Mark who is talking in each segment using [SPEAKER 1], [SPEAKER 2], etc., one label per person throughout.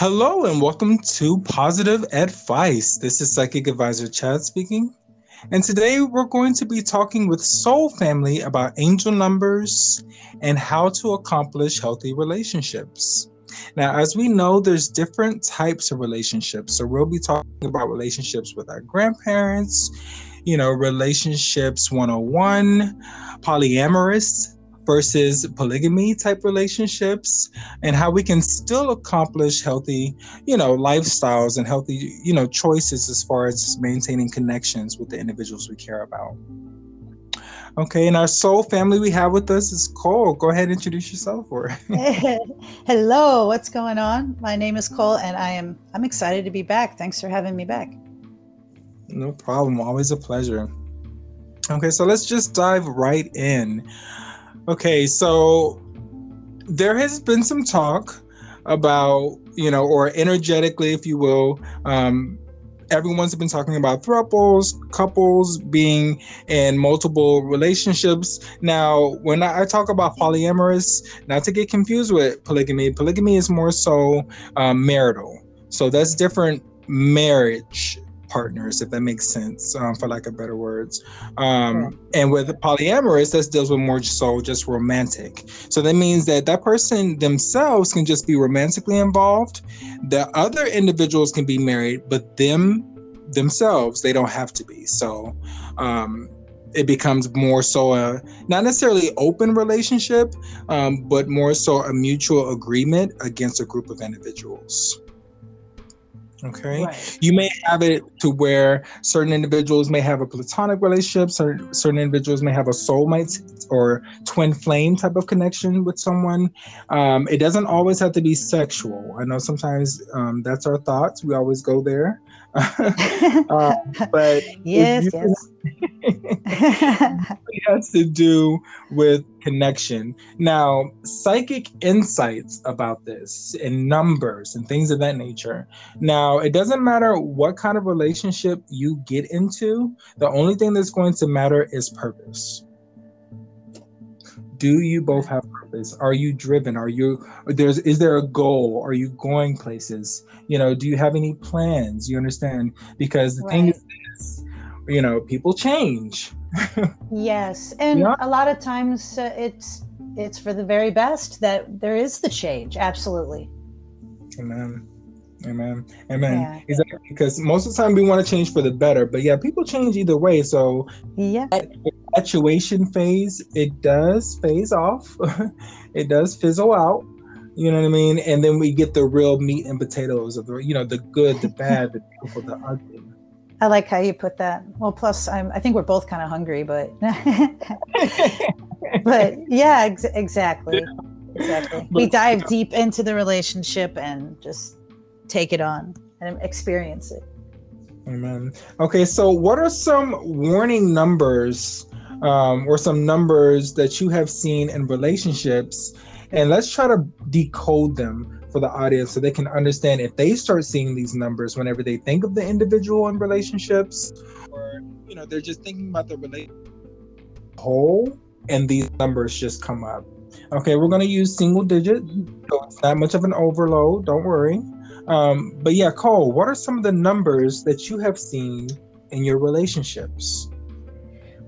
[SPEAKER 1] Hello and welcome to Positive Advice. This is Psychic Advisor Chad speaking. And today we're going to be talking with Soul Family about angel numbers and how to accomplish healthy relationships. Now, as we know, there's different types of relationships. So we'll be talking about relationships with our grandparents, you know, relationships 101, polyamorous, versus polygamy type relationships and how we can still accomplish healthy you know lifestyles and healthy you know choices as far as maintaining connections with the individuals we care about okay and our soul family we have with us is cole go ahead and introduce yourself or
[SPEAKER 2] Hello, what's going on? My name is Cole and I am I'm excited to be back. Thanks for having me back.
[SPEAKER 1] no problem always a pleasure okay so let's just dive right in okay so there has been some talk about you know or energetically if you will um everyone's been talking about thruples couples being in multiple relationships. Now when i, talk about polyamorous not to get confused with polygamy polygamy is more so um, marital. So that's different marriage partners if that makes sense um, for lack of better words. Um, and with polyamorous that deals with more so just romantic. So that means that that person themselves can just be romantically involved. The other individuals can be married but them themselves they don't have to be. So um, it becomes more so a not necessarily open relationship um, but more so a mutual agreement against a group of individuals okay.
[SPEAKER 2] Right.
[SPEAKER 1] you may have it to where certain individuals may have a platonic relationship certain, certain individuals may have a soulmate or twin flame type of connection with someone. Um, it doesn't always have to be sexual. I know sometimes um, that's our thoughts. We always go there uh, but
[SPEAKER 2] yes, yes.
[SPEAKER 1] it has to do with connection. Now, psychic insights about this and numbers and things of that nature. Now, it doesn't matter what kind of relationship you get into, the only thing that's going to matter is purpose. Do you both have purpose? Are you driven? Are you there's is there a goal? Are you going places? You know, do you have any plans? You understand? Because the thing is this, you know, people change.
[SPEAKER 2] yes, and
[SPEAKER 1] Yeah.
[SPEAKER 2] a lot of times uh, it's it's for the very best that there is the change. Absolutely.
[SPEAKER 1] Amen. Amen. Amen.
[SPEAKER 2] Yeah.
[SPEAKER 1] Exactly. Because most of the time we want to change for the better, but yeah, people change either way. So
[SPEAKER 2] Yeah.
[SPEAKER 1] Infatuation phase, it does phase off. it does fizzle out. You know what I mean? And then we get the real meat and potatoes of the, you know, the good, the bad, the beautiful, the ugly.
[SPEAKER 2] I like how you put that. Well, plus I'm I think we're both kind of hungry, but but yeah, ex- exactly. Exactly. We dive deep into the relationship and just take it on and experience it.
[SPEAKER 1] Amen. Okay, so what are some warning numbers um, or some numbers that you have seen in relationships? And let's try to decode them for the audience so they can understand if they start seeing these numbers whenever they think of the individual in relationships, or you know, they're just thinking about the relationship whole, and these numbers just come up. Okay, we're going to use single digit, so it's not much of an overload. Don't worry. Um, but yeah, Cole, what are some of the numbers that you have seen in your relationships?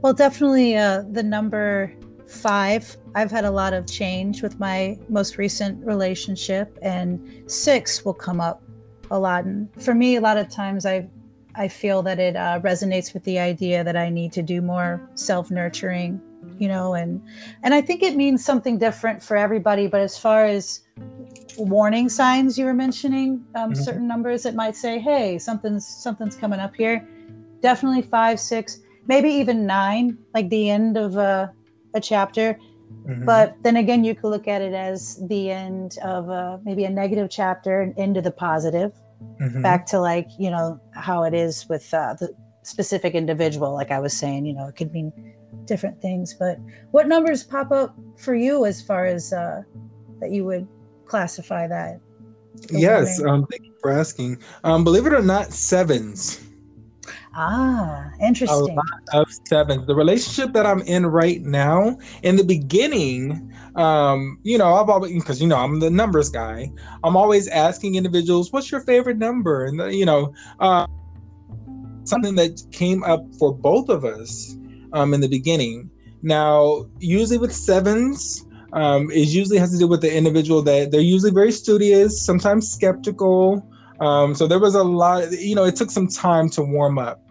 [SPEAKER 2] Well, definitely uh, the number five. I've had a lot of change with my most recent relationship, and six will come up a lot. And for me, a lot of times I I feel that it uh, resonates with the idea that I need to do more self nurturing, you know, and and I think it means something different for everybody. But as far as warning signs you were mentioning, um,
[SPEAKER 1] Mhm.
[SPEAKER 2] certain numbers that might say, "Hey, something's something's coming up here." Definitely five, six, maybe even nine, like the end of a, a chapter.
[SPEAKER 1] Mhm.
[SPEAKER 2] But then again, you could look at it as the end of a, maybe a negative chapter and into the positive,
[SPEAKER 1] Mhm.
[SPEAKER 2] back to like, you know, how it is with uh, the specific individual. Like I was saying, you know, it could mean different things. But what numbers pop up for you as far as uh, that you would classify that?
[SPEAKER 1] yes, um, thank you for asking. Um, believe it or not, sevens.
[SPEAKER 2] Ah, interesting.
[SPEAKER 1] A lot of sevens. The relationship that I'm in right now, in the beginning, um, you know, I've always because you know I'm the numbers guy. I'm always asking individuals, "What's your favorite number?" And you know, uh, something that came up for both of us um, in the beginning. Now, usually with sevens, um, it usually has to do with the individual that they're usually very studious, sometimes skeptical. Um, so there was a lot, you know, it took some time to warm up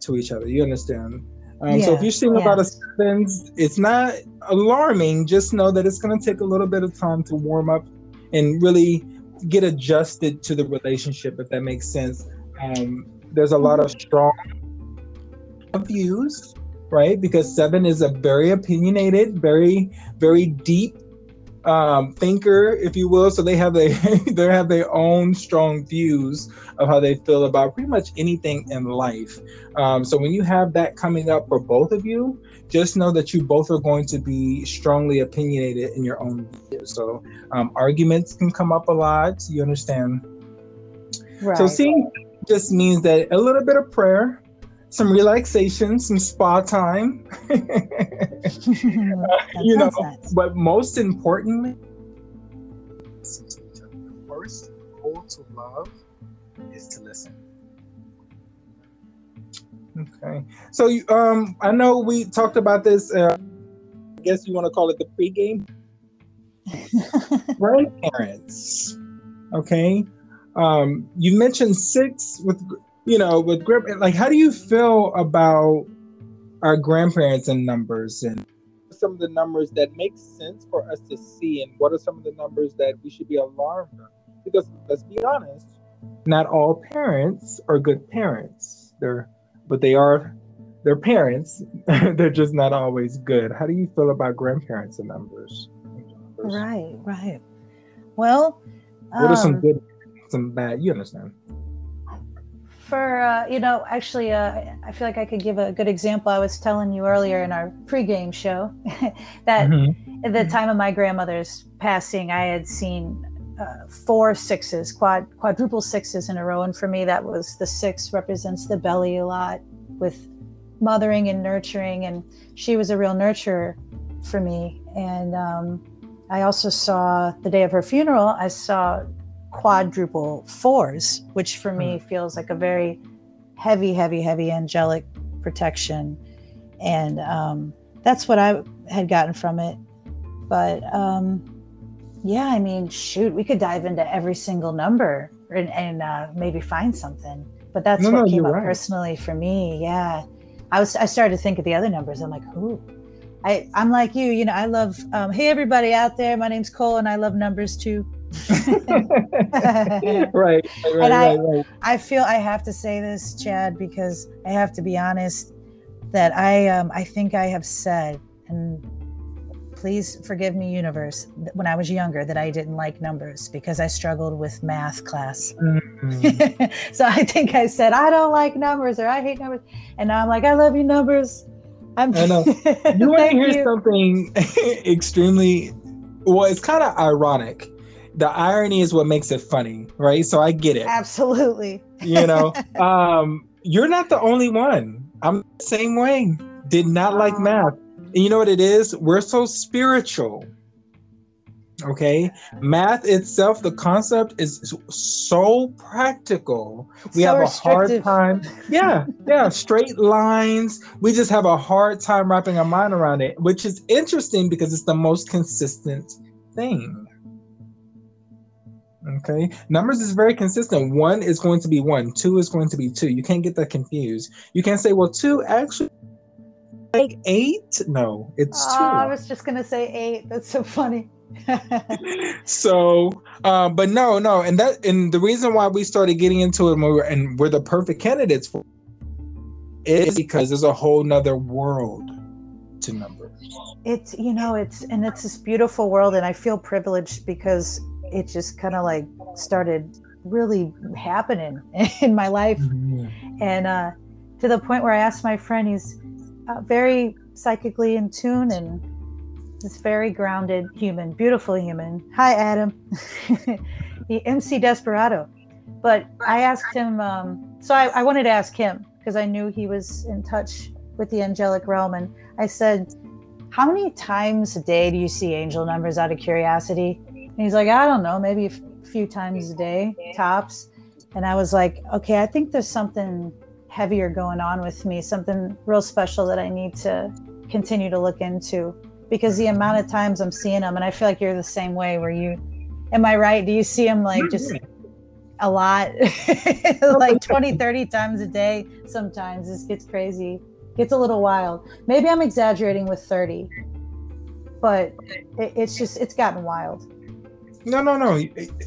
[SPEAKER 1] to each other. You understand? Um, so if you're seeing about a
[SPEAKER 2] yes.
[SPEAKER 1] sevens, it's not alarming. Just know that it's going to take a little bit of time to warm up and really get adjusted to the relationship, if that makes sense. Um, there's a lot of strong views, right? Because seven is a very opinionated, very, very deep um, thinker, if you will. So they have a they have their own strong views of how they feel about pretty much anything in life. Um, so when you have that coming up for both of you, just know that you both are going to be strongly opinionated in your own views. So um, arguments can come up a lot. You understand?
[SPEAKER 2] right.
[SPEAKER 1] So seeing just means that a little bit of prayer, some relaxation, some spa time.
[SPEAKER 2] That
[SPEAKER 1] you know,
[SPEAKER 2] sounds nice.
[SPEAKER 1] but most importantly, the first rule to love is to listen. Okay, so um, I know we talked about this. Uh, I guess you want to call it the pregame. Grandparents. Okay, um, you mentioned six with you know with grip. Like, how do you feel about our grandparents and numbers and some of the numbers that make sense for us to see? And what are some of the numbers that we should be alarmed of? Because let's be honest not all parents are good parents. They're but they are they're parents. They're just not always good. How do you feel about grandparents and numbers?
[SPEAKER 2] Right, right. Well,
[SPEAKER 1] what are some
[SPEAKER 2] um,
[SPEAKER 1] good some bad? You understand
[SPEAKER 2] for uh, you know actually uh, i feel like i could give a good example. I was telling you earlier in our pregame show that
[SPEAKER 1] Mhm.
[SPEAKER 2] at the time of my grandmother's passing i had seen uh, four sixes quad quadruple sixes in a row. And for me that was the six represents the belly a lot with mothering and nurturing. And she was a real nurturer for me. And um, i also saw the day of her funeral i saw quadruple fours, which for me feels like a very heavy, heavy, heavy angelic protection. And um, that's what I had gotten from it. But um, yeah, I mean, shoot, we could dive into every single number and, and uh, maybe find something. But that's
[SPEAKER 1] No,
[SPEAKER 2] what
[SPEAKER 1] no,
[SPEAKER 2] came up
[SPEAKER 1] right.
[SPEAKER 2] personally for me. Yeah, I was. I started to think of the other numbers. I'm like, ooh, I, I'm like you. You know, I love. Um, hey, everybody out there. My name's Cole, and I love numbers too.
[SPEAKER 1] Right right right,
[SPEAKER 2] And I-
[SPEAKER 1] right, right.
[SPEAKER 2] I feel I have to say this, Chad, because I have to be honest that I um I think I have said and please forgive me universe that when I was younger that I didn't like numbers because I struggled with math class.
[SPEAKER 1] Mhm.
[SPEAKER 2] so I think I said I don't like numbers or I hate numbers and now I'm like I love you numbers. I'm
[SPEAKER 1] I know. You want to hear
[SPEAKER 2] you.
[SPEAKER 1] something extremely well, it's kind of ironic. The irony is what makes it funny, right? So I get it.
[SPEAKER 2] Absolutely.
[SPEAKER 1] You know, um, you're not the only one. I'm the same way. Did not like math. And you know what it is? We're so spiritual. Okay. Math itself, the concept is so practical.
[SPEAKER 2] It's
[SPEAKER 1] we
[SPEAKER 2] so
[SPEAKER 1] have a hard time. Yeah, yeah, straight lines. We just have a hard time wrapping our mind around it, which is interesting because it's the most consistent thing. Okay, numbers is very consistent. One is going to be one, two is going to be two. You can't get that confused. You can't say, well, two actually like eight. No, it's
[SPEAKER 2] Oh,
[SPEAKER 1] two.
[SPEAKER 2] I was just gonna say eight. That's so funny.
[SPEAKER 1] so uh, but no no and that and the reason why we started getting into it and we're, and we're the perfect candidates for is because there's a whole nother world to numbers?
[SPEAKER 2] It's you know it's and it's this beautiful world, and I feel privileged because it just kind of like started really happening in my life,
[SPEAKER 1] Mm-hmm.
[SPEAKER 2] and uh, to the point where I asked my friend, he's uh, very psychically in tune and this very grounded human, beautiful human. Hi, Adam. the MC Desperado. But I asked him, um, so I, I wanted to ask him because I knew he was in touch with the angelic realm. And I said, How many times a day do you see angel numbers out of curiosity? And he's like, I don't know, maybe a f- few times a day, tops. And I was like, Okay, I think there's something heavier going on with me, something real special that I need to continue to look into because the amount of times I'm seeing them, and I feel like you're the same way. Where you, am I right? Do you see them like just a lot, like 20, 30 times a day? Sometimes this gets crazy, gets a little wild. Maybe I'm exaggerating with 30, but it, it's just it's gotten wild.
[SPEAKER 1] No, no, no.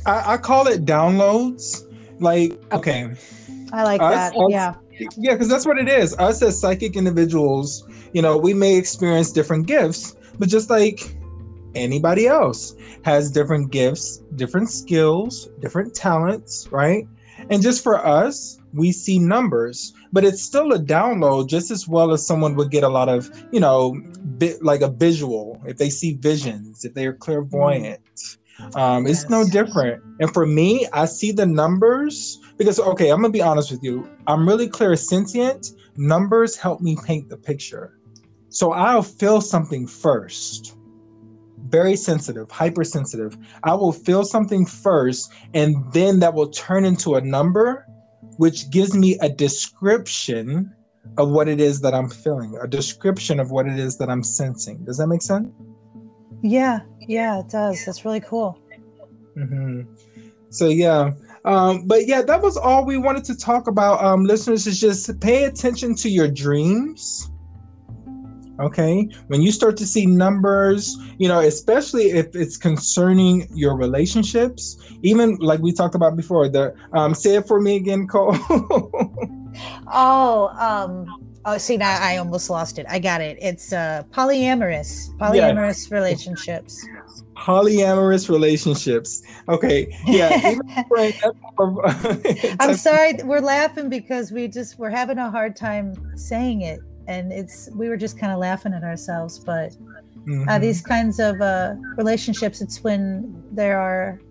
[SPEAKER 1] I, I call it downloads. Like, okay,
[SPEAKER 2] I like
[SPEAKER 1] Us-
[SPEAKER 2] that.
[SPEAKER 1] us-
[SPEAKER 2] Yeah,
[SPEAKER 1] yeah, because that's what it is. Us as psychic individuals, you know, we may experience different gifts, but just like anybody else has different gifts, different skills, different talents, right? And just for us, we see numbers, but it's still a download just as well as someone would get a lot of, you know, bit like a visual if they see visions, if they're clairvoyant. Um, It's no different. And for me, I see the numbers because, okay, I'm going to be honest with you. I'm really clairsentient. Numbers help me paint the picture. So I'll feel something first. Very sensitive, hypersensitive. I will feel something first, and then that will turn into a number, which gives me a description of what it is that I'm feeling, a description of what it is that I'm sensing. Does that make sense?
[SPEAKER 2] Yeah, yeah. It does. That's really cool.
[SPEAKER 1] hmm So yeah, um, but yeah, that was all we wanted to talk about. Um, listeners, is just pay attention to your dreams. Okay, when you start to see numbers, you know, especially if it's concerning your relationships, even like we talked about before. The um, say it for me again, Cole.
[SPEAKER 2] Oh, um, oh, see, now I almost lost it. I got it. It's uh, polyamorous, polyamorous relationships.
[SPEAKER 1] Polyamorous relationships. Okay, yeah. even for a type of-
[SPEAKER 2] I'm sorry, we're laughing because we just we're having a hard time saying it, and it's we were just kind of laughing at ourselves. But uh,
[SPEAKER 1] Mhm.
[SPEAKER 2] these kinds of uh, relationships, it's when there are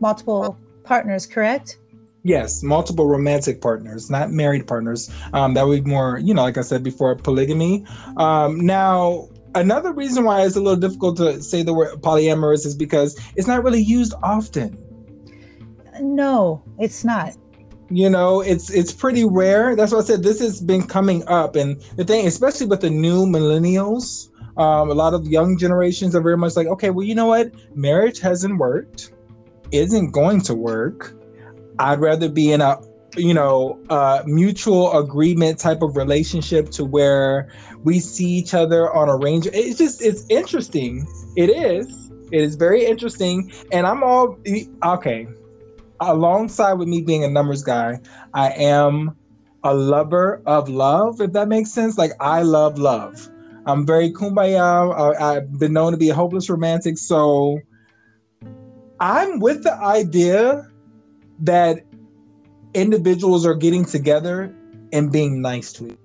[SPEAKER 2] multiple partners, correct?
[SPEAKER 1] Yes, multiple romantic partners, not married partners. Um, that would be more, you know, like I said before, polygamy. Um, now, another reason why it's a little difficult to say the word polyamorous is because it's not really used often.
[SPEAKER 2] No, it's not.
[SPEAKER 1] You know, it's it's pretty rare. That's why I said this has been coming up, and the thing, especially with the new millennials, um, a lot of young generations are very much like, okay, well, you know what, marriage hasn't worked, isn't going to work. I'd rather be in a you know mutual agreement type of relationship to where we see each other on a range. It's just it's interesting. It is. It is very interesting, and I'm all okay alongside with me being a numbers guy, I am a lover of love, if that makes sense. Like I love love. I'm very kumbaya. I've been known to be a hopeless romantic. So I'm with the idea that individuals are getting together and being nice to each other.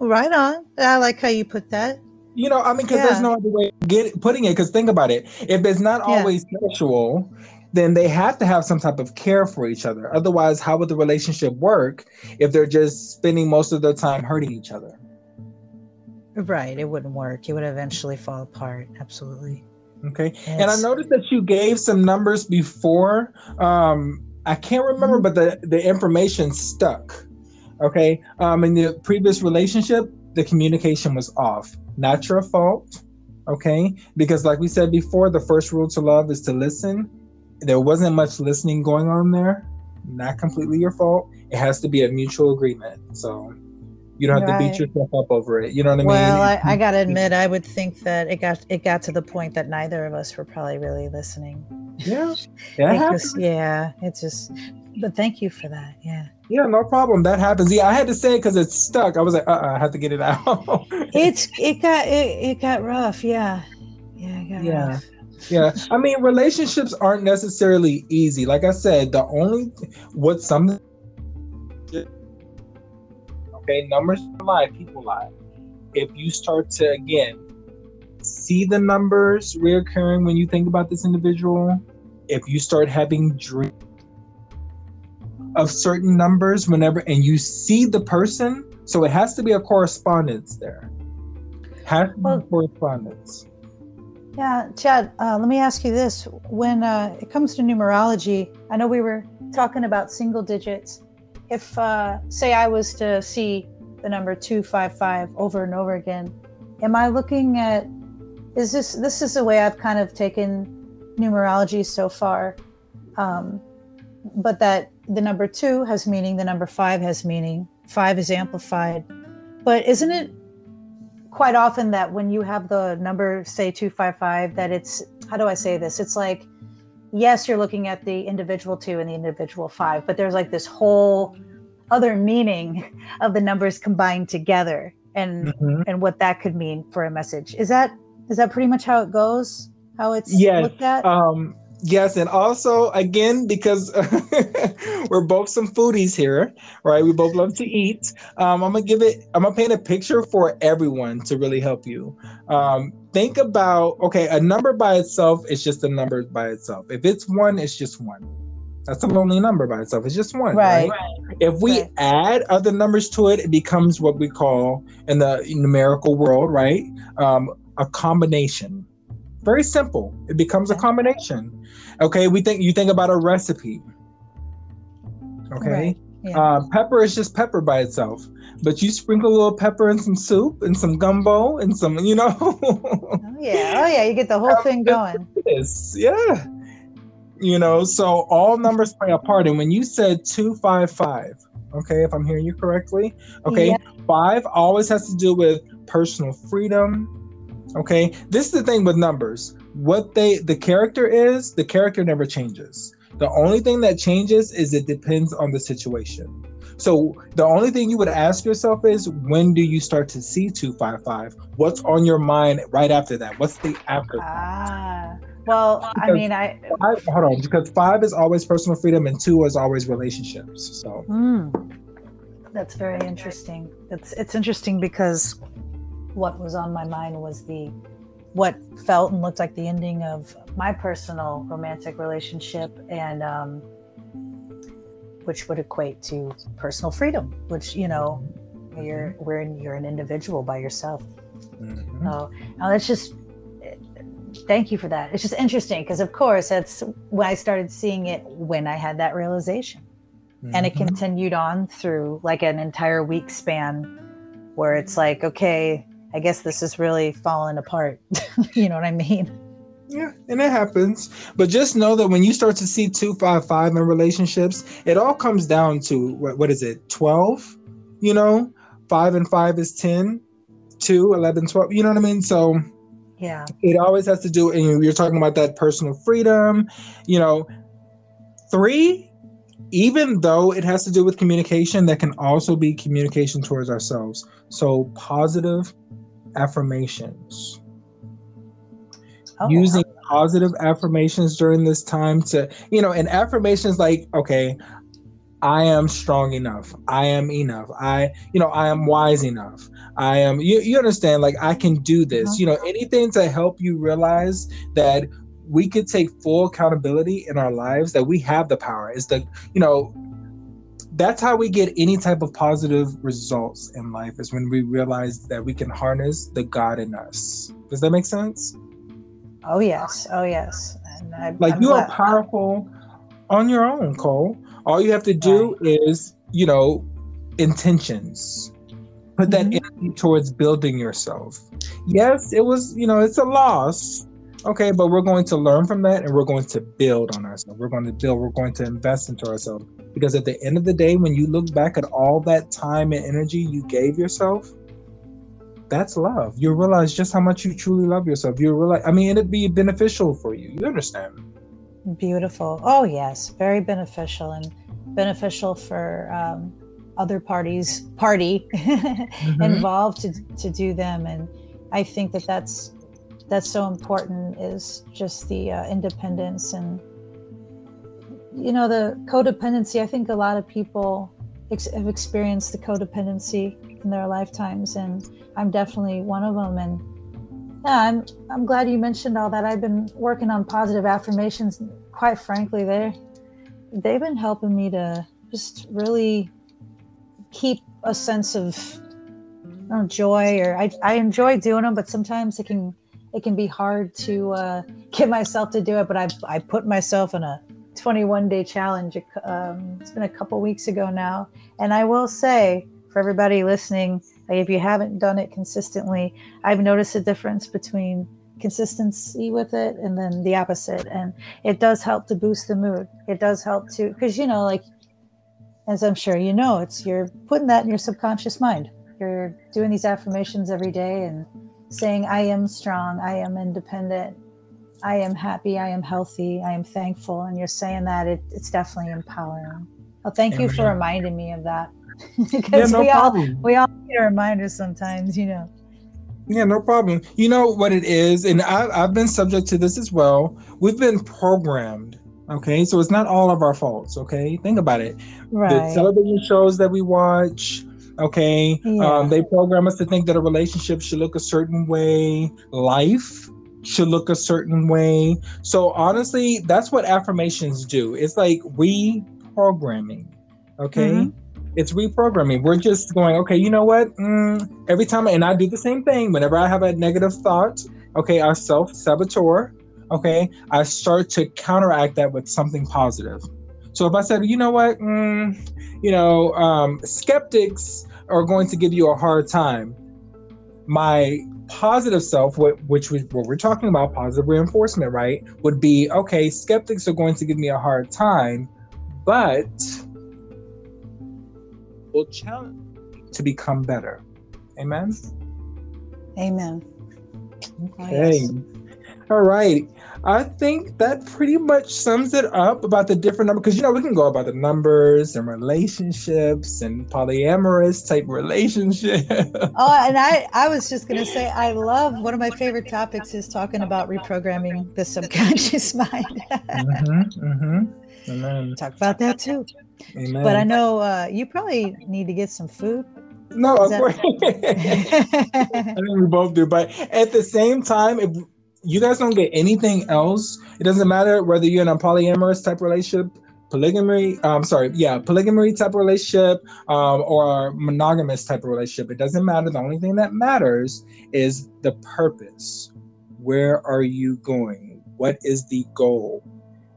[SPEAKER 2] Right on. I like how you put that.
[SPEAKER 1] You know, I mean, because
[SPEAKER 2] Yeah.
[SPEAKER 1] there's no other way of get, putting it. Because think about it. If it's not
[SPEAKER 2] Yeah.
[SPEAKER 1] always sexual, then they have to have some type of care for each other. Otherwise, how would the relationship work if they're just spending most of their time hurting each other?
[SPEAKER 2] Right. It wouldn't work. It would eventually fall apart. Absolutely.
[SPEAKER 1] Okay. And I noticed that you gave some numbers before. Um, I can't remember,
[SPEAKER 2] Mhm.
[SPEAKER 1] but the, the information stuck. Okay. Um, in the previous relationship, the communication was off. Not your fault. Okay. Because, like we said before, the first rule to love is to listen. There wasn't much listening going on there. Not completely your fault. It has to be a mutual agreement. So, You don't have to beat yourself up over it. You know what I mean?
[SPEAKER 2] well, I, I gotta admit, I would think that it got it got to the point that neither of us were probably really listening.
[SPEAKER 1] yeah, yeah, it
[SPEAKER 2] yeah, it's just. But thank you for that. Yeah,
[SPEAKER 1] yeah, no problem. That happens. Yeah, I had to say it because it's stuck. I was like, uh, uh I have to get it out.
[SPEAKER 2] it's it got it, it got rough. Yeah, yeah, it got
[SPEAKER 1] Yeah.
[SPEAKER 2] rough.
[SPEAKER 1] yeah, I mean, relationships aren't necessarily easy. Like I said, the only what some okay numbers lie, people lie. If you start to again see the numbers reoccurring when you think about this individual, if you start having dreams of certain numbers whenever, and you see the person, so it has to be a correspondence there. Has to be
[SPEAKER 2] Well-
[SPEAKER 1] correspondence.
[SPEAKER 2] Yeah, Chad. Uh, let me ask you this: When uh, it comes to numerology, I know we were talking about single digits. If, uh, say, I was to see the number two five five over and over again, am I looking at? Is this this is the way I've kind of taken numerology so far, um, but that the number two has meaning, the number five has meaning. Five is amplified, but isn't it quite often that when you have the number say 255 that it's how do i say this it's like yes you're looking at the individual two and the individual five but there's like this whole other meaning of the numbers combined together and
[SPEAKER 1] Mhm.
[SPEAKER 2] and what that could mean for a message. Is that is that pretty much how it goes? How it's
[SPEAKER 1] Yes,
[SPEAKER 2] looked at?
[SPEAKER 1] Um, yes, and also again because we're both some foodies here, right? We both love to eat. Um, I'm gonna give it. I'm gonna paint a picture for everyone to really help you. Um, think about okay, a number by itself is just a number by itself. If it's one, it's just one. That's a lonely number by itself. It's just one,
[SPEAKER 2] Right.
[SPEAKER 1] right? If we
[SPEAKER 2] Right.
[SPEAKER 1] add other numbers to it, it becomes what we call in the numerical world, right? Um, a combination. Very simple. It becomes a combination. Okay, we think you think about a recipe. Okay,
[SPEAKER 2] Right. Yeah.
[SPEAKER 1] uh, pepper is just pepper by itself, but you sprinkle a little pepper in some soup and some gumbo and some, you know,
[SPEAKER 2] oh yeah oh yeah you get the whole thing going
[SPEAKER 1] this, yeah, you know. So all numbers play a part. And when you said two five five, okay, if I'm hearing you correctly, okay,
[SPEAKER 2] Yeah.
[SPEAKER 1] five always has to do with personal freedom. Okay, this is the thing with numbers. What they the character is, the character never changes. The only thing that changes is it depends on the situation. So the only thing you would ask yourself is when do you start to see 255? What's on your mind right after that? What's the after?
[SPEAKER 2] ah well i mean i
[SPEAKER 1] Five, hold on, because five is always personal freedom and two is always relationships. So
[SPEAKER 2] Mm. That's very interesting. It's it's interesting because what was on my mind was the what felt and looked like the ending of my personal romantic relationship and um which would equate to personal freedom, which you know you're we're in, you're an individual by yourself.
[SPEAKER 1] mhm.
[SPEAKER 2] So now that's just thank you for that. It's just interesting because of course that's when I started seeing it when I had that realization and it
[SPEAKER 1] Mhm.
[SPEAKER 2] continued on through like an entire week span where it's like okay i guess this is really falling apart you know what i mean
[SPEAKER 1] Yeah, and it happens. But just know that when you start to see 255 in relationships, it all comes down to what, what is it, 12? You know, 5 and 5 is 10, 2, 11, 12. You know what I mean? So
[SPEAKER 2] yeah
[SPEAKER 1] it always has to do, and you're talking about that personal freedom. You know, 3, even though it has to do with communication, that can also be communication towards ourselves. So positive affirmations.
[SPEAKER 2] Oh,
[SPEAKER 1] using positive affirmations during this time to you know and affirmations like okay i am strong enough. I am enough. I you know i am wise enough. I am you, you understand like i can do this.
[SPEAKER 2] Mhm.
[SPEAKER 1] you know anything to help you realize that we could take full accountability in our lives that we have the power is the you know that's how we get any type of positive results in life is when we realize that we can harness the god in us does that make sense
[SPEAKER 2] oh yes oh yes and I,
[SPEAKER 1] like
[SPEAKER 2] I'm
[SPEAKER 1] you are powerful on your own, Cole. All you have to do is, you know, intentions. Put that
[SPEAKER 2] Mhm.
[SPEAKER 1] energy towards building yourself. Yes, it was, you know, it's a loss, Okay, but we're going to learn from that and we're going to build on ourselves. We're going to build, we're going to invest into ourselves. Because at the end of the day, when you look back at all that time and energy you gave yourself, that's love. You realize just how much you truly love yourself. You realize, I mean, it'd be beneficial for you. You understand?
[SPEAKER 2] Beautiful. Oh, yes. Very beneficial and beneficial for um, other parties, party mm-hmm. involved to, to do them. And I think that that's that's so important is just the uh, independence and you know the codependency. I think a lot of people ex- have experienced the codependency in their lifetimes and i'm definitely one of them. And yeah i'm i'm glad you mentioned all that. I've been working on positive affirmations quite frankly they they've been helping me to just really keep a sense of know, joy or I, I enjoy doing them but sometimes it can it can be hard to uh, get myself to do it, but I I put myself in a 21 day challenge. Um, it's been a couple weeks ago now, and I will say for everybody listening, if you haven't done it consistently, I've noticed a difference between consistency with it and then the opposite, and it does help to boost the mood. It does help to because you know like as I'm sure you know, it's you're putting that in your subconscious mind. You're doing these affirmations every day and saying, I am strong, I am independent, I am happy, I am healthy, I am thankful. And you're saying that it, it's definitely empowering. Well, thank you for reminding me of that. because yeah, no we problem. all we all need a reminder sometimes, you know.
[SPEAKER 1] Yeah, no problem. You know what it is, and I, I've been subject to this as well. We've been programmed Okay, so it's not all of our faults. Okay, think about it. Right. The television shows that we watch, Okay. Yeah. Um, they program us to think that a relationship should look a certain way, life should look a certain way. So honestly, that's what affirmations do. It's like reprogramming. Okay. Mm-hmm. It's reprogramming. We're just going, okay, you know what? Mm, every time, and I do the same thing whenever I have a negative thought, okay, I self saboteur, okay, I start to counteract that with something positive. So if I said, you know what, mm, you know, um, skeptics are going to give you a hard time. My positive self, which we, what we're talking about, positive reinforcement, right, would be okay, skeptics are going to give me a hard time, but will challenge to become better. Amen.
[SPEAKER 2] Amen.
[SPEAKER 1] Okay. All right. I think that pretty much sums it up about the different numbers because you know we can go about the numbers and relationships and polyamorous type relationships.
[SPEAKER 2] oh, and I I was just gonna say I love one of my favorite topics is talking about reprogramming the subconscious mind. mm-hmm, mm-hmm. Amen. Talk about that too. Amen. But I know uh, you probably need to get some food.
[SPEAKER 1] No, of course. I think we both do, but at the same time, if you guys don't get anything else. It doesn't matter whether you're in a polyamorous type relationship, polygamy. I'm sorry, yeah, polygamy type relationship, um, or monogamous type of relationship. It doesn't matter. The only thing that matters is the purpose. Where are you going? What is the goal?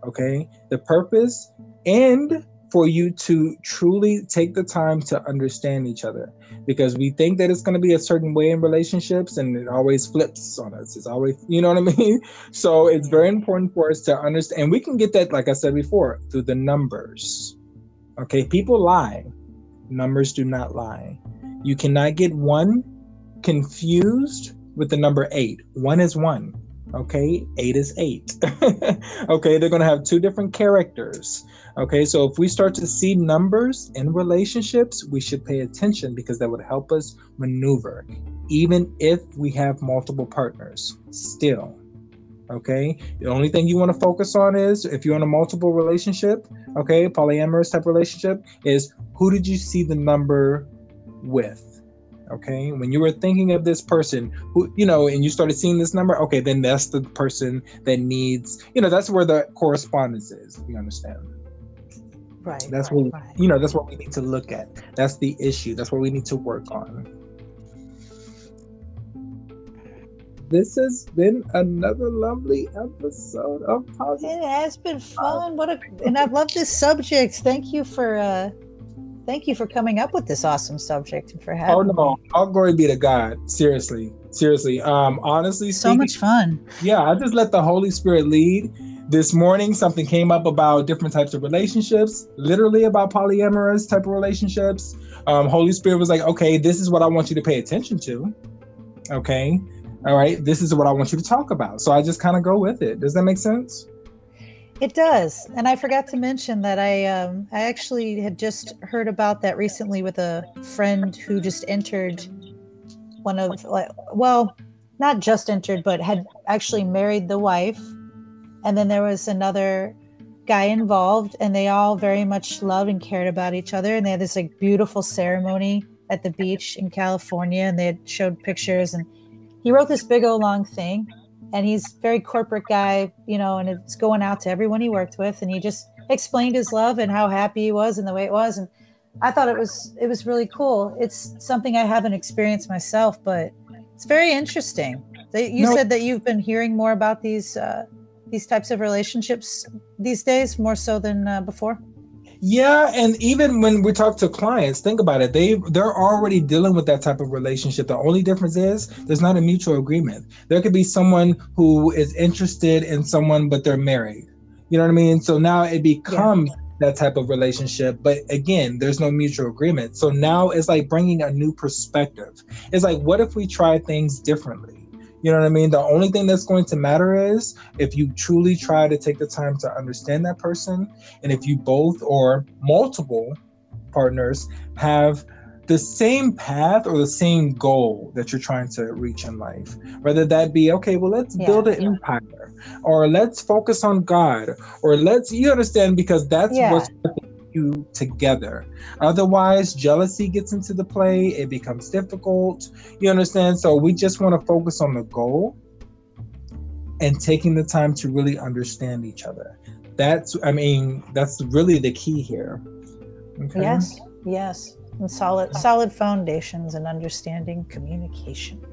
[SPEAKER 1] Okay, the purpose and for you to truly take the time to understand each other. Because we think that it's going to be a certain way in relationships and it always flips on us. It's always you know what i mean? So it's very important for us to understand and we can get that like i said before through the numbers. Okay people lie. Numbers do not lie. You cannot get one confused with the number eight. One is one okay? Eight is eight. Okay they're going to have two different characters Okay, so if we start to see numbers in relationships, we should pay attention because that would help us maneuver, even if we have multiple partners. Still, okay, the only thing you want to focus on is if you're in a multiple relationship, okay, polyamorous type relationship, is who did you see the number with? okay when you were thinking of this person who you know and you started seeing this number okay then that's the person that needs you know that's where the correspondence is you understand
[SPEAKER 2] Right.
[SPEAKER 1] That's
[SPEAKER 2] right,
[SPEAKER 1] what right. you know. That's what we need to look at. That's the issue. That's what we need to work on. This has been another lovely episode of
[SPEAKER 2] Positive. It has been fun. What a and I love this subject. Thank you for uh thank you for coming up with this awesome subject and for having. Oh no!
[SPEAKER 1] Me. All glory be to God. Seriously, Seriously. Um, honestly,
[SPEAKER 2] So
[SPEAKER 1] speaking-
[SPEAKER 2] much fun.
[SPEAKER 1] yeah, I just let the Holy Spirit lead. This morning, something came up about different types of relationships, literally about polyamorous type of relationships. Um, Holy Spirit was like, okay, this is what I want you to pay attention to. Okay. All right. This is what I want you to talk about. So I just kind of go with it. Does that make sense?
[SPEAKER 2] It does, and I forgot to mention that I um, I actually had just heard about that recently with a friend who just entered one of like well, not just entered, but had actually married the wife, and then there was another guy involved, and they all very much loved and cared about each other, and they had this like beautiful ceremony at the beach in California, and they had showed pictures, and he wrote this big old long thing and he's very corporate guy, you know, and it's going out to everyone he worked with, and he just explained his love and how happy he was and the way it was, and I thought it was it was really cool. It's something I haven't experienced myself, but it's very interesting. They, you
[SPEAKER 1] No.
[SPEAKER 2] said that you've been hearing more about these uh, these types of relationships these days, more so than uh, before.
[SPEAKER 1] Yeah, and even when we talk to clients, think about it. They they're already dealing with that type of relationship. The only difference is there's not a mutual agreement. There could be someone who is interested in someone but they're married. You know what I mean? So now it becomes that type of relationship, but again, there's no mutual agreement. So now it's like bringing a new perspective. It's like what if we try things differently? You know what I mean? The only thing that's going to matter is if you truly try to take the time to understand that person and if you both or multiple partners have the same path or the same goal that you're trying to reach in life, whether that be, okay, well, let's
[SPEAKER 2] Yeah,
[SPEAKER 1] build an
[SPEAKER 2] yeah.
[SPEAKER 1] empire or let's focus on God or let's, you understand, because that's
[SPEAKER 2] Yeah.
[SPEAKER 1] what's you together. Otherwise, jealousy gets into the play, it becomes difficult. You understand? So we just want to focus on the goal and taking the time to really understand each other. That's, I mean, that's really the key here. Okay.
[SPEAKER 2] Yes, yes, and solid solid foundations and understanding communication.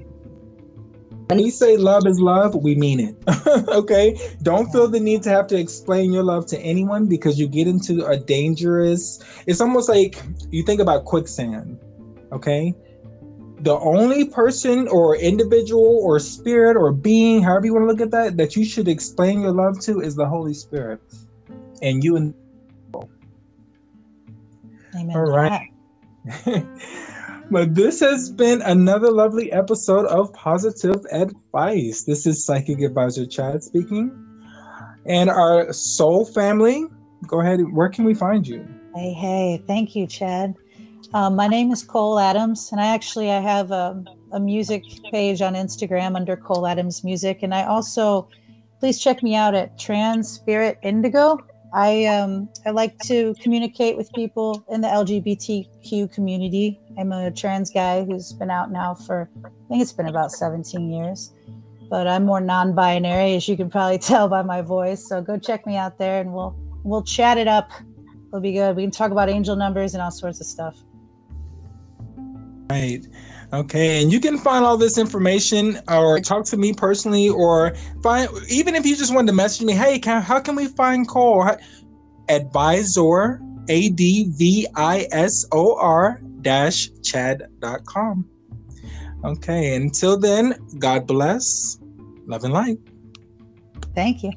[SPEAKER 1] When we say love is love, we mean it. okay? Don't feel the need to have to explain your love to anyone because you get into a dangerous, it's almost like you think about quicksand. Okay? The only person or individual or spirit or being, however you want to look at that, that you should explain your love to is the Holy Spirit. And you and
[SPEAKER 2] Amen.
[SPEAKER 1] All right. but this has been another lovely episode of Positive Advice. This is Psychic Advisor Chad speaking. And our soul family, go ahead. Where can we find you?
[SPEAKER 2] Hey, hey, thank you, Chad. Um, my name is Cole Adams, and I actually I have a, a music page on Instagram under Cole Adams Music, and I also please check me out at Trans Spirit Indigo. I um I like to communicate with people in the LGBTQ community. I'm a trans guy who's been out now for I think it's been about 17 years, but I'm more non-binary, as you can probably tell by my voice. So go check me out there, and we'll we'll chat it up. It'll be good. We can talk about angel numbers and all sorts of stuff.
[SPEAKER 1] Right. Okay. And you can find all this information or talk to me personally or find, even if you just wanted to message me, hey, can, how can we find Cole? Advisor, A D V I S O R dash chad.com. Okay. Until then, God bless. Love and light.
[SPEAKER 2] Thank you.